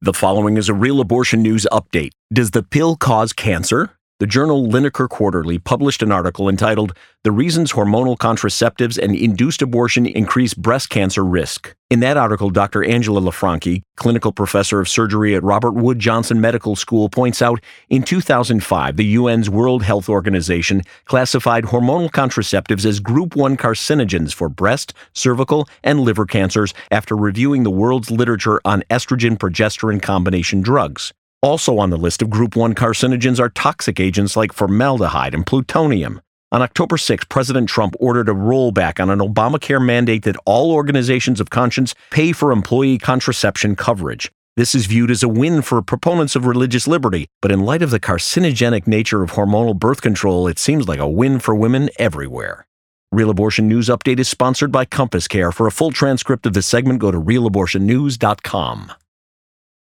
The following is a real abortion news update. Does the pill cause cancer? The journal Linacre Quarterly published an article entitled The Reasons Hormonal Contraceptives and Induced Abortion Increase Breast Cancer Risk. In that article, Dr. Angela Lanfranchi, clinical professor of surgery at Robert Wood Johnson Medical School, points out in 2005, the UN's World Health Organization classified hormonal contraceptives as group 1 carcinogens for breast, cervical, and liver cancers after reviewing the world's literature on estrogen progesterone combination drugs. Also on the list of Group 1 carcinogens are toxic agents like formaldehyde and plutonium. On October 6, President Trump ordered a rollback on an Obamacare mandate that all organizations of conscience pay for employee contraception coverage. This is viewed as a win for proponents of religious liberty, but in light of the carcinogenic nature of hormonal birth control, it seems like a win for women everywhere. Real Abortion News Update is sponsored by Compass Care. For a full transcript of this segment, go to realabortionnews.com.